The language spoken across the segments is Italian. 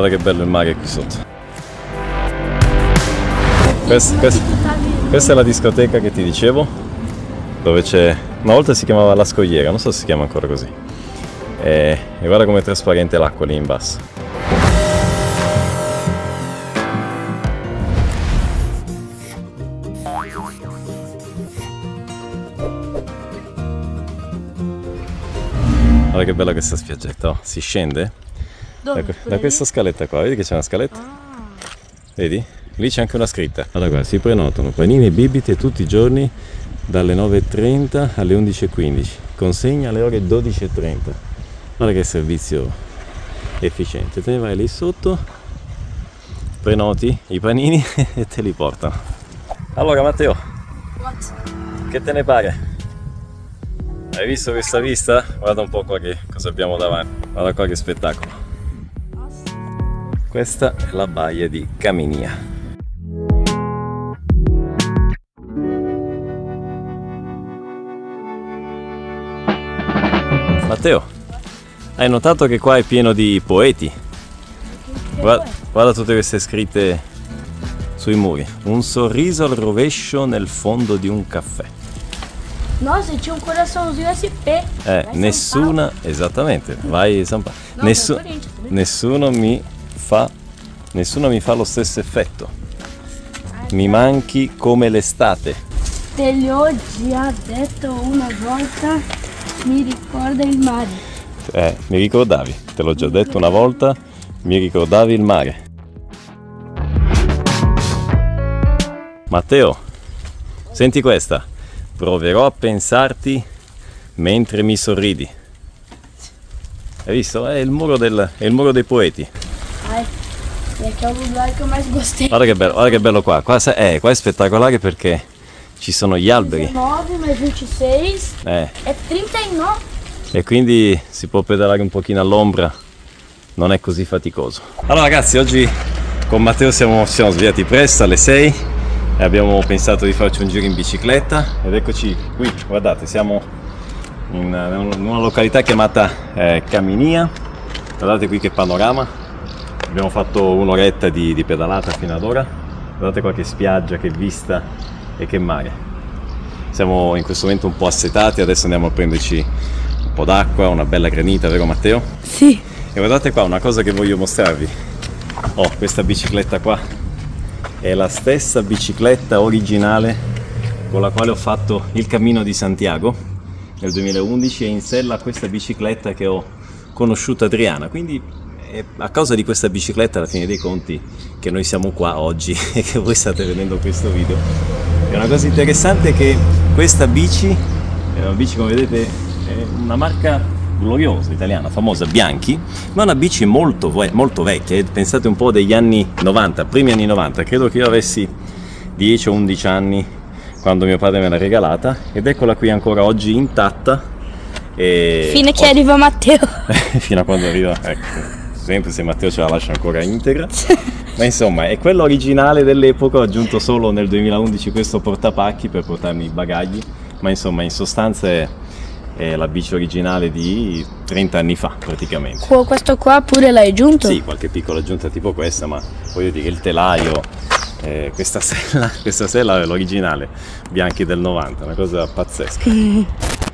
Guarda che bello il mare qui sotto. Questa, questa, questa è la discoteca che ti dicevo, dove c'è... Una volta si chiamava La Scogliera, non so se si chiama ancora così. E, e guarda com'è trasparente l'acqua lì in basso. Guarda che bella questa spiaggetta, oh, si scende Dove? da, da questa scaletta qua, vedi che c'è una scaletta? Ah. Vedi? Lì c'è anche una scritta. Allora qua, si prenotano panini e bibite tutti i giorni dalle 9.30 alle 11.15. Consegna alle ore 12.30. Guarda che servizio efficiente. Te ne vai lì sotto, prenoti i panini e te li portano. Allora Matteo, What? che te ne pare? Hai visto questa vista? Guarda un po' qua che cosa abbiamo davanti. Guarda qua che spettacolo. Questa è la baia di Caminia. Matteo, hai notato che qua è pieno di poeti? Guarda, guarda tutte queste scritte sui muri. Un sorriso al rovescio nel fondo di un caffè. Nossa, tinha um coraçãozinho SP. Eh, Vai São nessuna, esattamente, vai San Paolo. No, Nessu- nessuno mi fa, nessuno mi fa lo stesso effetto. Mi manchi come l'estate. Te gli ho già detto una volta, mi ricorda il mare. Eh, mi ricordavi, te l'ho già detto una volta, mi ricordavi il mare. Matteo, senti questa. Proverò a pensarti mentre mi sorridi. Hai visto? È il muro, del- è il muro dei poeti. Ai, e aqui é o lugar que eu mais gostei. Guarda che bello, guarda che bello qua. Qua, eh, qua è spettacolare perché ci sono gli alberi. 19 mais 26 eh, é 39. e quindi si può pedalare un pochino all'ombra. Non è così faticoso. Allora ragazzi, oggi con Matteo siamo, ci siamo svegliati presto alle 6 e abbiamo pensato di farci un giro in bicicletta ed eccoci qui, guardate, siamo in una, in una località chiamata eh, Caminia. Guardate qui che panorama. Abbiamo fatto un'oretta di, di pedalata fino ad ora. Guardate qua che spiaggia, che vista e che mare. Siamo in questo momento un po' assetati, adesso andiamo a prenderci un po' d'acqua, una bella granita, vero Matteo? Sim. E guardate qua, una cosa che voglio mostrarvi. Oh, questa bicicletta qua è la stessa bicicletta originale con la quale ho fatto il cammino di Santiago nel 2011 e in sella a questa bicicletta che ho conosciuto Adriana. Quindi è a causa di questa bicicletta alla fine dei conti che noi siamo qua oggi e che voi state vedendo questo video. E una cosa interessante è che questa bici, è una bici come vedete, è una marca gloriosa italiana, famosa, Bianchi, ma una bici molto, molto vecchia, eh. pensate un po' degli anni 90, primi anni 90, credo che io avessi 10 o 11 anni quando mio padre me l'ha regalata ed eccola qui ancora oggi intatta. E Fine che arriva Matteo. fino a quando arriva, ecco, sempre se Matteo ce la lascia ancora integra. Ma insomma, è quella originale dell'epoca, ho aggiunto solo nel 2011 questo portapacchi per portarmi i bagagli, ma insomma, in sostanza è, è la bici originale di 30 anni fa praticamente. Questo qua pure l'hai aggiunto? Sì, qualche piccola aggiunta tipo questa, ma voglio dire il telaio, eh, questa sella, questa sella è l'originale, bianchi del 90, una cosa pazzesca.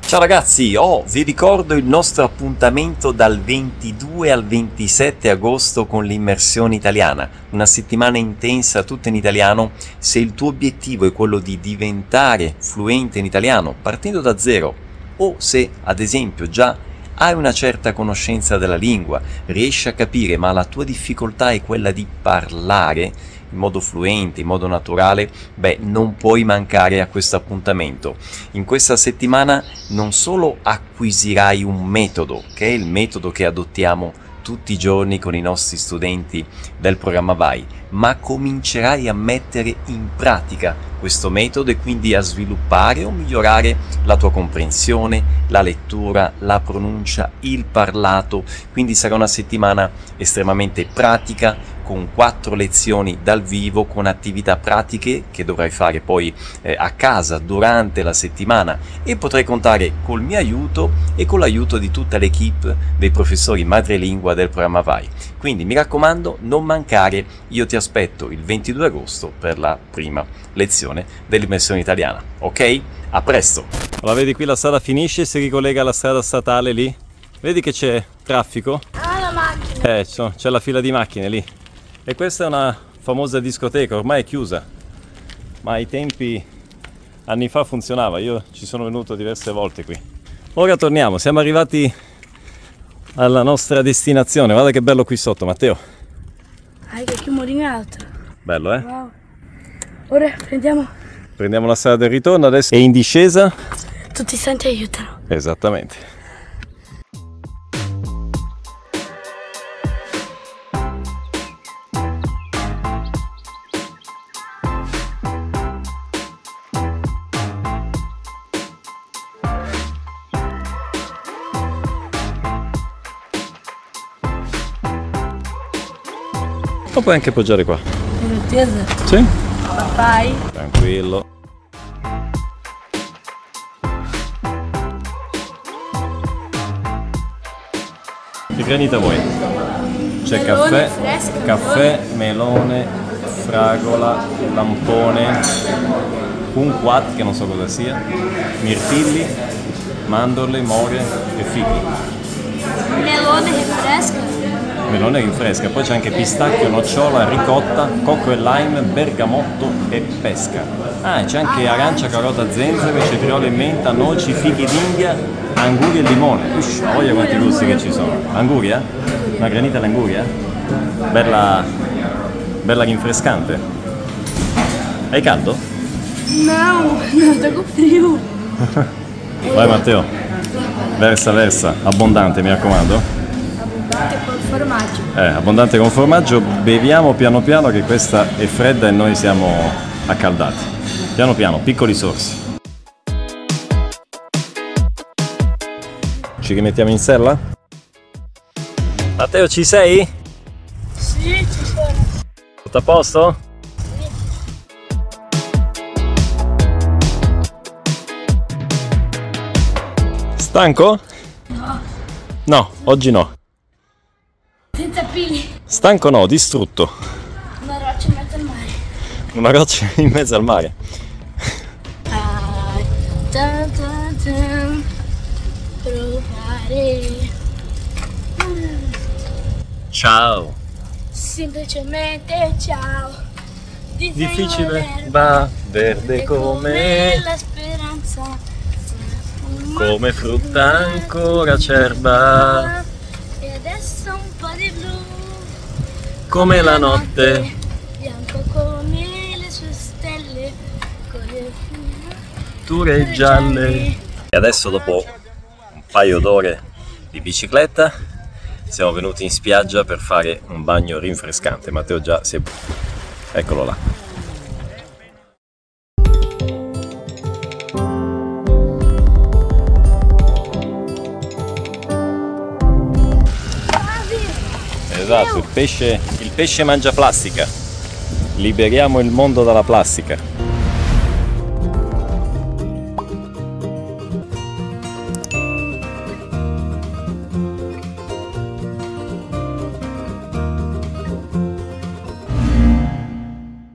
Ciao ragazzi, oh, vi ricordo il nostro appuntamento dal 22 al 27 agosto con l'immersione italiana, una settimana intensa tutta in italiano. Se il tuo obiettivo è quello di diventare fluente in italiano partendo da zero o se ad esempio già hai una certa conoscenza della lingua, riesci a capire ma la tua difficoltà è quella di parlare, in modo fluente, in modo naturale, beh, non puoi mancare a questo appuntamento. In questa settimana non solo acquisirai un metodo, che è il metodo che adottiamo tutti i giorni con i nostri studenti del programma VAI, ma comincerai a mettere in pratica questo metodo e quindi a sviluppare o migliorare la tua comprensione, la lettura, la pronuncia, il parlato, quindi sarà una settimana estremamente pratica, con quattro lezioni dal vivo, con attività pratiche che dovrai fare poi eh, a casa durante la settimana e potrai contare col mio aiuto e con l'aiuto di tutta l'equipe dei professori madrelingua del programma VAI. Quindi mi raccomando, non mancare, io ti aspetto il 22 agosto per la prima lezione dell'immersione italiana. Ok? A presto! La vedi qui la strada finisce e si ricollega alla strada statale lì? Vedi che c'è traffico? Ah, la macchina. Eh, c'è c'è la fila di macchine lì. E questa è una famosa discoteca, ormai è chiusa. Ma ai tempi, anni fa funzionava, io ci sono venuto diverse volte qui. Ora torniamo, siamo arrivati alla nostra destinazione. Guarda che bello qui sotto, Matteo. Ah, che alto. Bello, eh? Wow. Ora prendiamo. Prendiamo la strada del ritorno adesso. E in discesa? Tutti i santi aiutano. Esattamente. Lo puoi anche appoggiare qua. Certeza? Sì? Papai. Tranquillo. Che granita vuoi? C'è caffè, fresca, caffè, melone, fragola, lampone, kumquat che non so cosa sia, mirtilli, mandorle, more e fighi. Melone rinfresca, poi c'è anche pistacchio, nocciola, ricotta, cocco e lime, bergamotto e pesca. Ah, e c'è anche arancia, carota, zenzero, cetriole menta, noci, fichi d'India, anguri e limone. Ush, ma voglia quanti gusti che ci sono. Anguria? Una granita all'anguria? Bella, bella rinfrescante. Hai caldo? Não, tô com frio. Vai Matteo. Versa, versa, abbondante mi raccomando. Formaggio. Eh, abbondante con formaggio, beviamo piano piano che questa è fredda e noi siamo accaldati. Piano piano, piccoli sorsi. Ci rimettiamo in sella? Matteo, ci sei? Sì, ci sono. Tutto a posto? Stanco? No, No, oggi no. Stanco no, distrutto. Una roccia in mezzo al mare. Una roccia in mezzo al mare. Ah, provare. Ciao. Semplicemente ciao. Disegno Difficile, va verde come, la speranza. come frutta ancora acerba, E adesso un po' di blu. Come la notte. Bianco come le sue stelle. Con le gialle. E adesso dopo un paio d'ore di bicicletta siamo venuti in spiaggia per fare un bagno rinfrescante. Matteo già si è... Eccolo là. Il pesce, il pesce mangia plastica. Liberiamo il mondo dalla plastica.